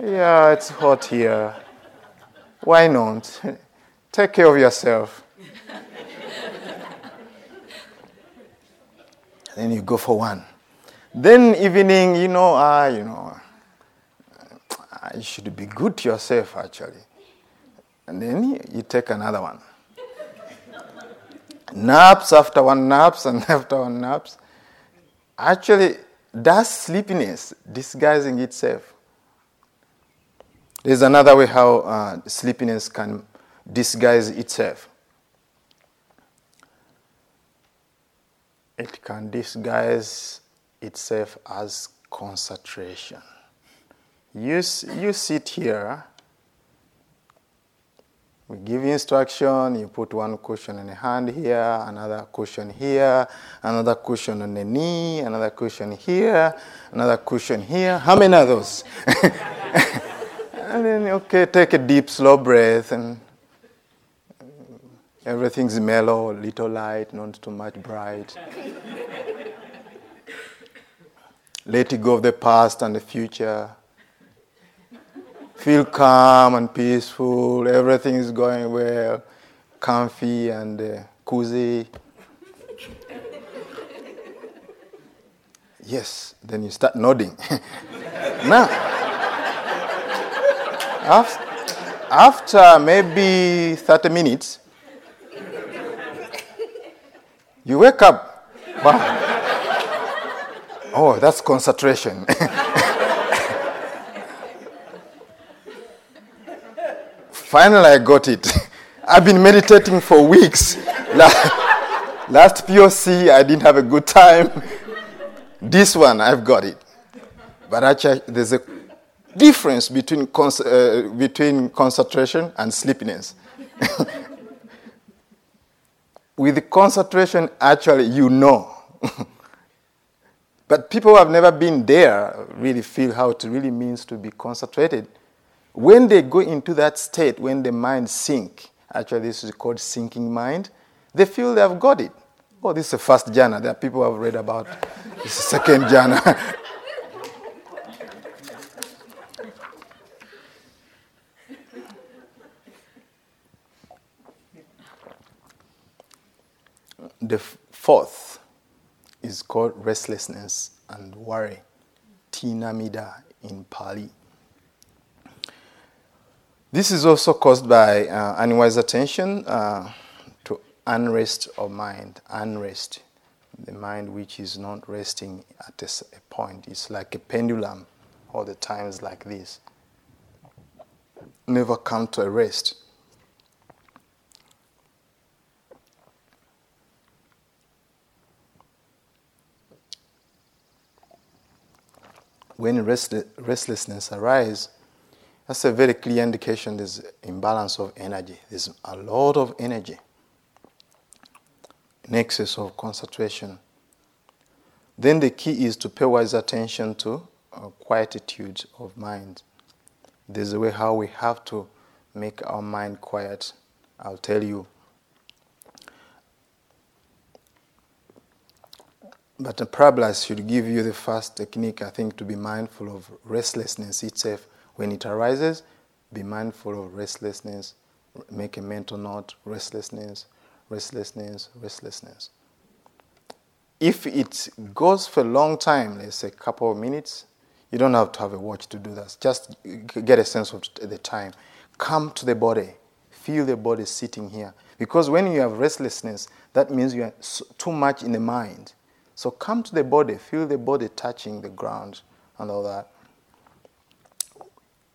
Yeah, it's hot here. Why not? [LAUGHS] Take care of yourself. [LAUGHS] then you go for one. Then evening, you know, ah, you know, you should be good to yourself actually. And then you take another one. [LAUGHS] naps after one naps and after one naps. Actually, that's sleepiness disguising itself. There's another way how uh, sleepiness can disguise itself. it can disguise itself as concentration. You, you sit here, we give instruction, you put one cushion in the hand here, another cushion here, another cushion on the knee, another cushion here, another cushion here. How many are those? [LAUGHS] and then, okay, take a deep, slow breath and Everything's mellow, little light, not too much bright. Let go of the past and the future. Feel calm and peaceful. Everything is going well, comfy and uh, cozy. yes, then you start nodding. [LAUGHS] now, after, maybe 30 minutes, you wake up. Wow. Oh, that's concentration. [LAUGHS] Finally, I got it. [LAUGHS] I've been meditating for weeks. Last POC, I didn't have a good time. [LAUGHS] This one, I've got it. But actually, there's a difference between, uh, between concentration and sleepiness [LAUGHS] with concentration, actually, you know. [LAUGHS] but people who have never been there really feel how it really means to be concentrated. When they go into that state, when the mind sink, actually this is called sinking mind, they feel they have got it. Oh, this is the first jhana. There are people who have read about this second jhana. [LAUGHS] The fourth is called restlessness and worry, tinamida in Pali. This is also caused by uh, unwise attention uh, to unrest of mind, unrest, the mind which is not resting at a, a point. It's like a pendulum all the times like this. Never come to a rest. When restlessness arises, that's a very clear indication there's imbalance of energy. There's a lot of energy, in excess of concentration. Then the key is to pay wise attention to uh, quietude of mind. There's a way how we have to make our mind quiet. I'll tell you But the Prabhupada should give you the first technique, I think, to be mindful of restlessness itself. When it arises, be mindful of restlessness. Make a mental note restlessness, restlessness, restlessness. If it goes for a long time, let's say a couple of minutes, you don't have to have a watch to do that. Just get a sense of the time. Come to the body. Feel the body sitting here. Because when you have restlessness, that means you are too much in the mind so come to the body, feel the body touching the ground and all that.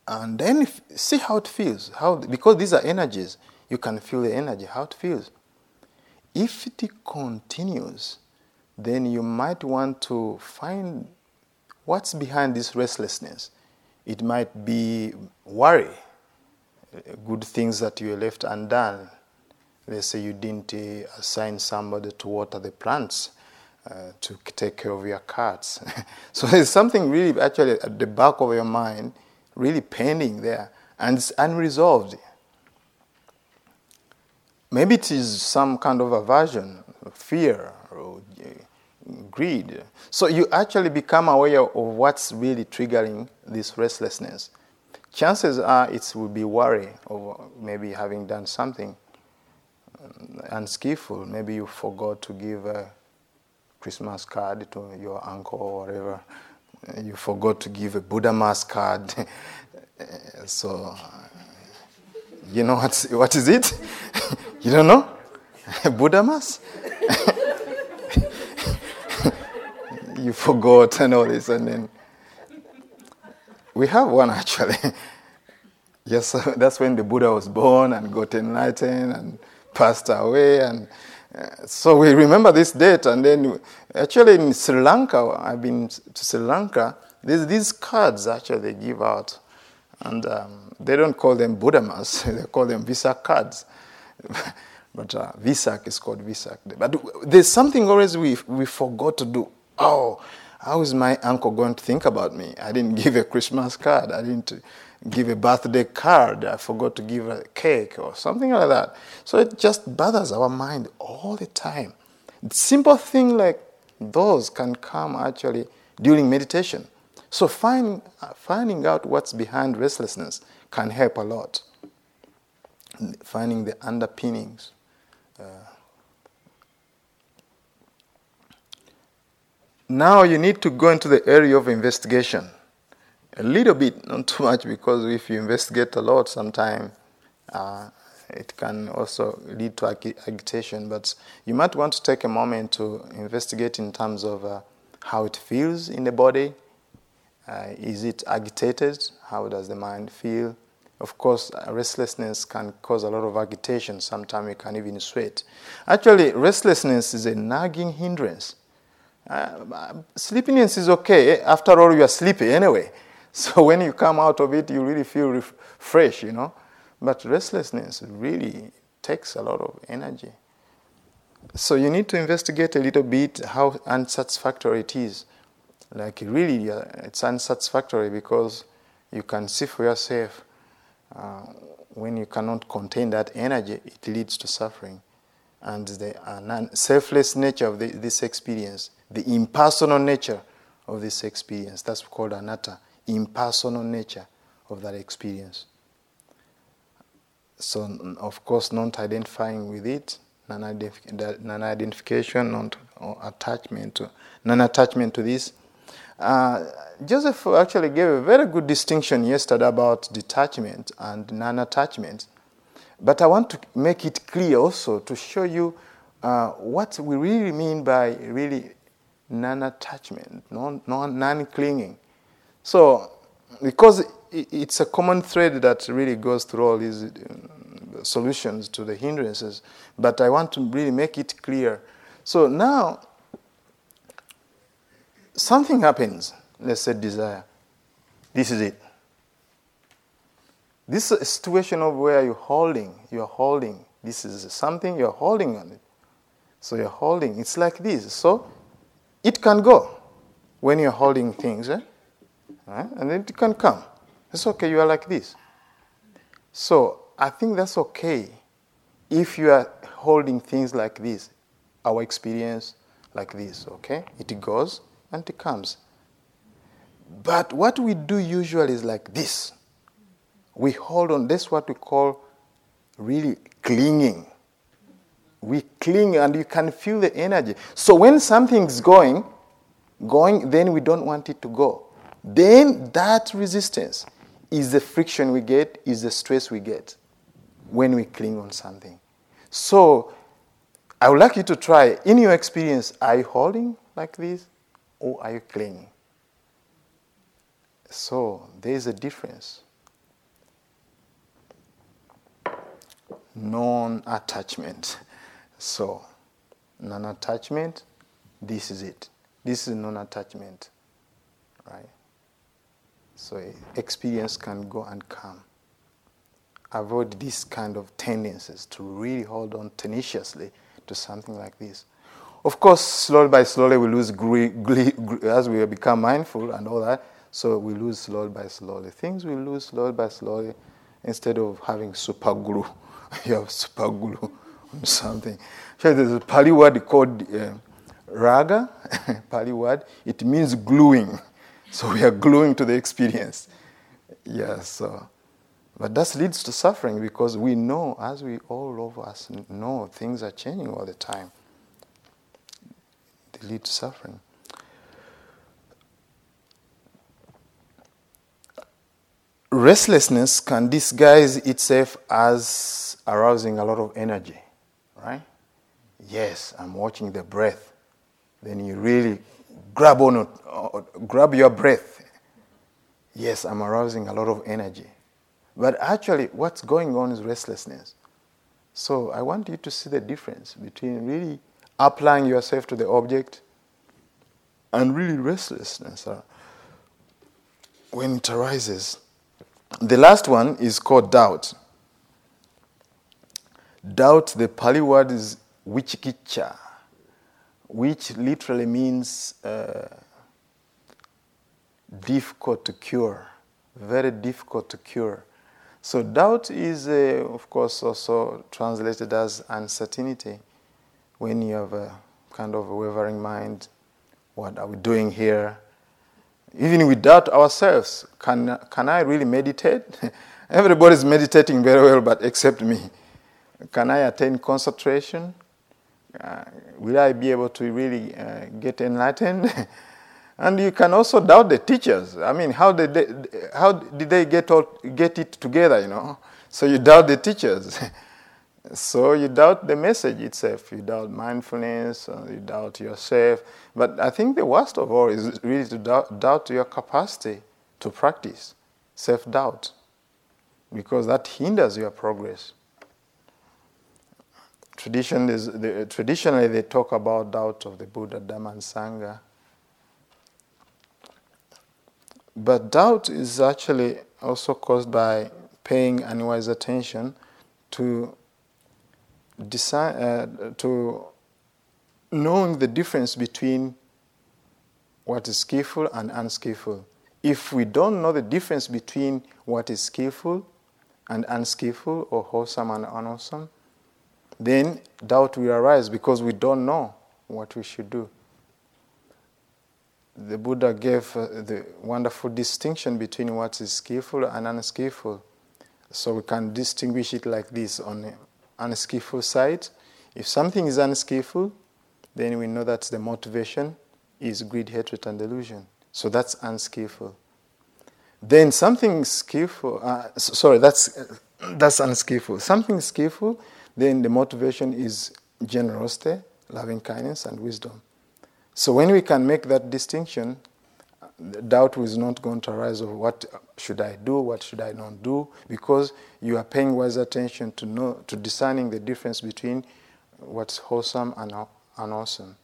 And then if, see how it feels. How, because these are energies, you can feel the energy, how it feels. If it continues, then you might want to find what's behind this restlessness. It might be worry, good things that you left undone. Let's say you didn't uh, assign somebody to water the plants, uh, to take care of your cats. [LAUGHS] so there's something really actually at the back of your mind, really pending there, and it's unresolved. Maybe it is some kind of aversion, fear, or uh, greed. So you actually become aware of what's really triggering this restlessness. Chances are it will be worry of maybe having done something um, unskillful. Maybe you forgot to give a Christmas card to your uncle or whatever. You forgot to give a Buddha mass card. [LAUGHS] so, you know what, what is it? [LAUGHS] you don't know? [LAUGHS] Buddha mass? you forgot and all this, and then we have one actually. yes, that's when the Buddha was born and got enlightened and passed away, and uh, so we remember this date. And then, actually, in Sri Lanka, I've been to Sri Lanka. There's these cards actually they give out, and um, they don't call them Buddha mass; [LAUGHS] they call them Visa cards. [LAUGHS] but uh, is called Vesak. But there's something always we we forgot to do oh, how is my uncle going to think about me? I didn't [LAUGHS] give a Christmas card. I didn't give a birthday card. I forgot to give a cake or something like that. So it just bothers our mind all the time. Simple thing like those can come actually during meditation. So find, finding out what's behind restlessness can help a lot. Finding the underpinnings. Uh, Now you need to go into the area of investigation. A little bit, not too much, because if you investigate a lot, sometimes uh, it can also lead to ag- agitation. But you might want to take a moment to investigate in terms of uh, how it feels in the body. Uh, is it agitated? How does the mind feel? Of course, restlessness can cause a lot of agitation. Sometimes you can even sweat. Actually, restlessness is a nagging hindrance uh, sleepiness is okay. After all, you are sleepy anyway. So [LAUGHS] when you come out of it, you really feel fresh, you know. But restlessness really takes a lot of energy. So you need to investigate a little bit how unsatisfactory it is. Like really, it's unsatisfactory because you can see for yourself uh, when you cannot contain that energy, it leads to suffering. And the selfless nature of the, this experience the impersonal nature of this experience. That's called anatta, impersonal nature of that experience. So, of course, not identifying with it, non identification, non attachment, non attachment to this. Uh, Joseph actually gave a very good distinction yesterday about detachment and non attachment. But I want to make it clear also to show you uh, what we really mean by really non-attachment, non-clinging. So, because it's a common thread that really goes through all these uh, solutions to the hindrances, but I want to really make it clear. So now, something happens. Let's say desire. This is it. This is a situation of where you're holding, you're holding. This is something you're holding on it. So you're holding. It's like this. So it can go when you're holding things, eh? Right? and then it can come. It's okay, you are like this. So I think that's okay if you are holding things like this, our experience like this, okay? It goes and it comes. But what we do usually is like this. We hold on, that's what we call really clinging we cling and you can feel the energy. So when something's going, going, then we don't want it to go. Then that resistance is the friction we get, is the stress we get when we cling on something. So I would like you to try, in your experience, are you holding like this or are you clinging? So there is a difference. Non attachment. So, non attachment, this is it. This is non attachment. Right? So, experience can go and come. Avoid these kind of tendencies to really hold on tenaciously to something like this. Of course, slowly by slowly, we lose glee, as we become mindful and all that. So we lose slowly by slowly. Things we lose slowly by slowly instead of having super glue. [LAUGHS] you have super glue on something. So there's a Pali word called uh, raga, [LAUGHS] Pali word. It means gluing. So we are gluing to the experience. Yes, so. But that leads to suffering because we know, as we all of us know, things are changing all the time They lead to suffering. Restlessness can disguise itself as arousing a lot of energy, right? Yes, I'm watching the breath. Then you really grab on it, grab your breath. Yes, I'm arousing a lot of energy. But actually, what's going on is restlessness. So I want you to see the difference between really applying yourself to the object, and really restlessness uh, when it arises. The last one is called doubt. Doubt, the Pali word is vicikiccha, which literally means uh, difficult to cure, very difficult to cure. So, doubt is, uh, of course, also translated as uncertainty when you have a kind of a wavering mind, what are we doing here? Even without ourselves, can, can I really meditate? [LAUGHS] Everybody's meditating very well, but except me. Can I attain concentration? Uh, will I be able to really uh, get enlightened? [LAUGHS] and you can also doubt the teachers. I mean, how did they, how did they get, all, get it together, you know? So you doubt the teachers. [LAUGHS] So you doubt the message itself, you doubt mindfulness, you doubt yourself. But I think the worst of all is really to doubt, doubt your capacity to practice self doubt, because that hinders your progress. Tradition is, the, traditionally, they talk about doubt of the Buddha, Dhamma, and Sangha. But doubt is actually also caused by paying unwise attention to decide, uh, to knowing the difference between what is skillful and unskillful. If we don't know the difference between what is skillful and unskillful or wholesome and unwholesome, then doubt will arise because we don't know what we should do. The Buddha gave uh, the wonderful distinction between what is skillful and unskillful. So we can distinguish it like this on the unskillful side. If something is unskillful, then we know that the motivation is greed, hatred, and delusion. So that's unskillful. Then something skillful, uh, sorry, that's, uh, that's unskillful. Something skillful, then the motivation is generosity, loving kindness, and wisdom. So when we can make that distinction, doubt is not going to arise of what should I do, what should I not do, because you are paying wise attention to know to discerning the difference between what's wholesome and unwholesome.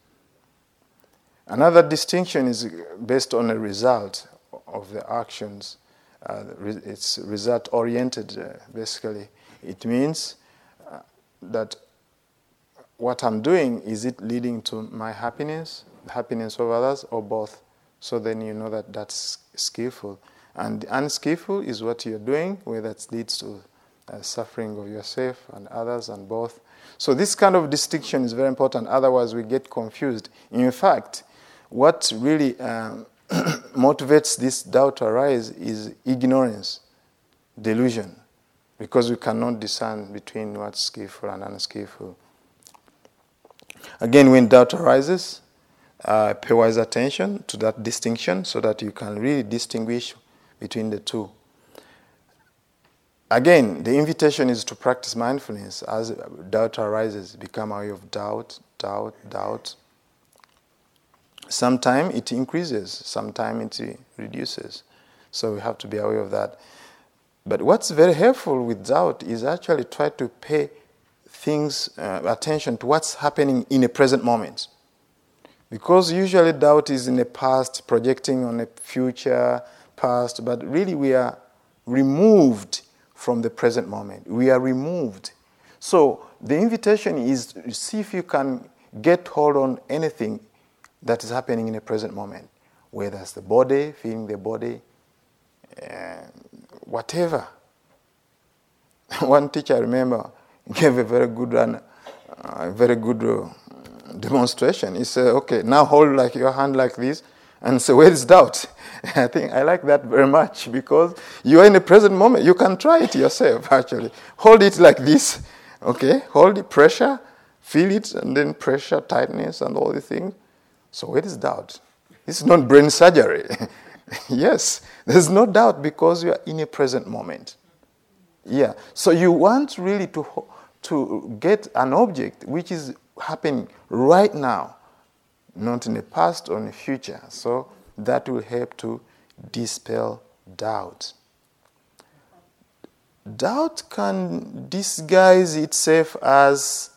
Another distinction is based on a result of the actions. Uh, it's result oriented, uh, basically. It means that what I'm doing is it leading to my happiness, happiness of others, or both? So then you know that that's skillful. And unskillful is what you're doing, where that leads to uh, suffering of yourself and others and both. So this kind of distinction is very important. Otherwise, we get confused. In fact, what really um, [COUGHS] motivates this doubt to arise is ignorance, delusion, because we cannot discern between what's skillful and unskillful. Again, when doubt arises, uh, pay wise attention to that distinction so that you can really distinguish between the two. Again, the invitation is to practice mindfulness as doubt arises, become aware of doubt, doubt, doubt. Sometimes it increases, sometimes it reduces. So we have to be aware of that. But what's very helpful with doubt is actually try to pay things, uh, attention to what's happening in a present moment. Because usually doubt is in the past, projecting on a future, past, but really we are removed from the present moment. We are removed. So the invitation is to see if you can get hold on anything that is happening in the present moment, whether it's the body, feeling the body, uh, whatever. [LAUGHS] One teacher I remember gave a very good one, uh, very good uh, demonstration. He said, "Okay, now hold like your hand like this, and say, where is doubt?" [LAUGHS] I think I like that very much because you are in the present moment. You can try it yourself. [LAUGHS] Actually, hold it like this. Okay, hold the pressure, feel it, and then pressure, tightness, and all the things. So where is doubt? It's not brain surgery. [LAUGHS] yes, there's no doubt because you are in a present moment. Yeah. So you want really to to get an object which is happening right now, not in the past or in the future. So that will help to dispel doubt. Doubt can disguise itself as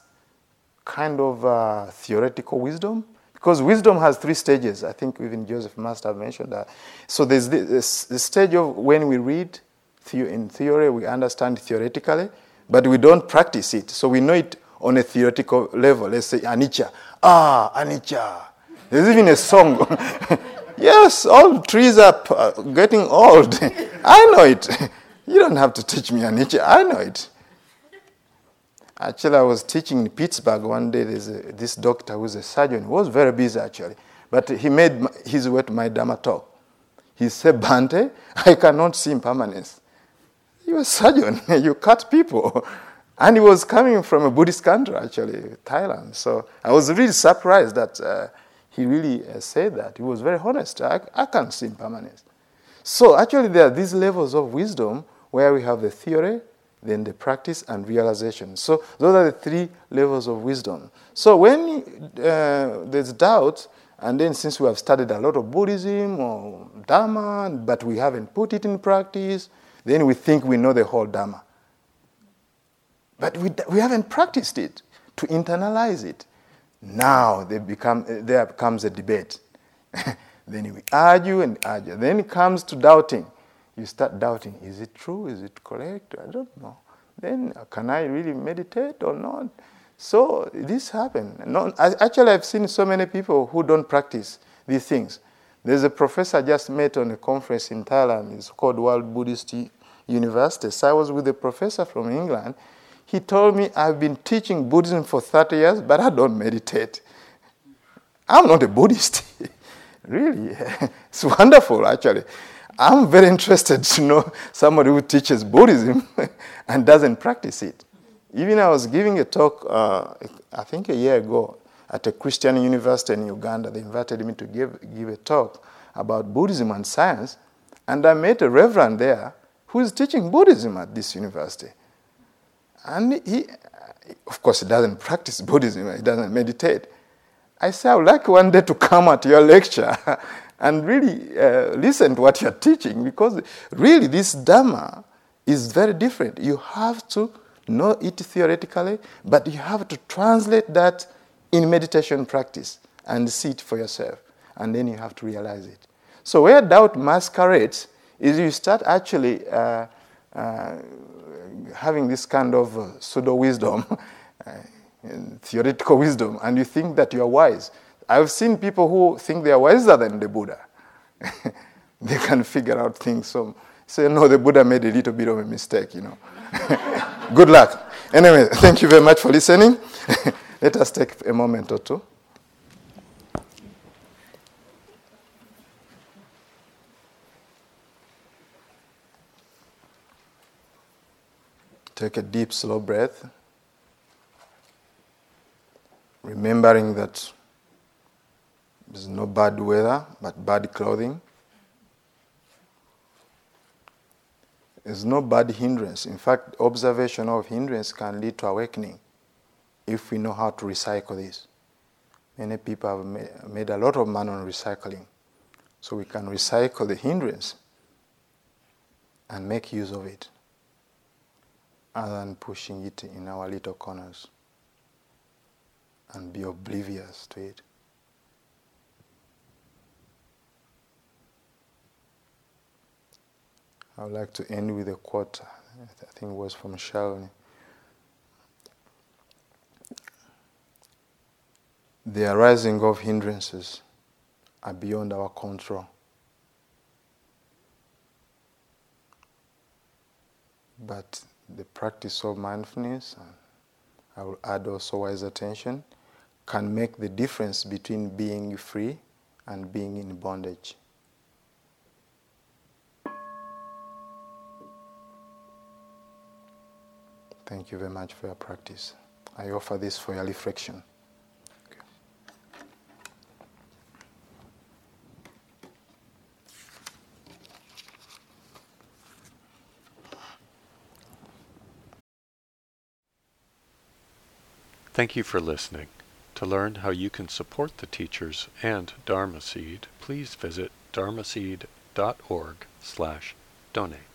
kind of uh, theoretical wisdom because wisdom has three stages. I think even Joseph must have mentioned that. So there's the, stage of when we read in theory, we understand theoretically, but we don't practice it. So we know it on a theoretical level. Let's say anicca. Ah, anicca. There's even a song. [LAUGHS] yes, all trees are getting old. [LAUGHS] I know it. [LAUGHS] You don't have to teach me anicca. I know it. Actually, I was teaching in Pittsburgh one day. There's a, this doctor who's a surgeon. He was very busy, actually. But he made his way to my Dharma talk. He said, Bhante, I cannot see impermanence. You're a surgeon. [LAUGHS] you cut people. [LAUGHS] And he was coming from a Buddhist country, actually, Thailand. So I was really surprised that uh, he really uh, said that. He was very honest. I, I can't see impermanence. So actually, there are these levels of wisdom where we have the theory, then the practice and realization. So those are the three levels of wisdom. So when uh, there's doubt, and then since we have studied a lot of Buddhism or Dharma, but we haven't put it in practice, then we think we know the whole Dharma. But we, we haven't practiced it to internalize it. Now they become, there comes a debate. [LAUGHS] then we argue and argue. Then it comes to doubting you start doubting is it true? Is it correct? I don't know. Then can I really meditate or not? So this happened. actually, I've seen so many people who don't practice these things. There's a professor I just met on a conference in Thailand. It's called World Buddhist University. So I was with a professor from England. He told me, I've been teaching Buddhism for 30 years, but I don't meditate. I'm not a Buddhist. [LAUGHS] really. [LAUGHS] it's wonderful, actually. I'm very interested to know somebody who teaches Buddhism [LAUGHS] and doesn't practice it. Even I was giving a talk, uh, I think a year ago, at a Christian university in Uganda. They invited me to give, give a talk about Buddhism and science. And I met a reverend there who is teaching Buddhism at this university. And he, of course, he doesn't practice Buddhism, he doesn't meditate. I said, I would like one day to come at your lecture [LAUGHS] and really uh, listen to what you're teaching because really this Dharma is very different. You have to know it theoretically, but you have to translate that in meditation practice and see it for yourself. And then you have to realize it. So, where doubt masquerades is you start actually uh, uh, having this kind of uh, pseudo wisdom, [LAUGHS] uh, theoretical wisdom, and you think that you are wise. I've seen people who think they are wiser than the Buddha. [LAUGHS] they can figure out things. So say, no, the Buddha made a little bit of a mistake, you know. [LAUGHS] Good luck. Anyway, thank you very much for listening. [LAUGHS] Let us take a moment or two. Take a deep, slow breath, remembering that there's no bad weather, but bad clothing. There's no bad hindrance. In fact, observation of hindrance can lead to awakening if we know how to recycle this. Many people have made a lot of money on recycling. So we can recycle the hindrance and make use of it other than pushing it in our little corners. and be oblivious to it. I would like to end with a quote, I think it was from Shawnee. The arising of hindrances are beyond our control. But the practice of mindfulness, and I will add also wise attention, can make the difference between being free and being in bondage. Thank you very much for your practice. I offer this for your reflection. Thank you for listening. To learn how you can support the teachers and Dharma Seed, please visit dharmaseed.org slash donate.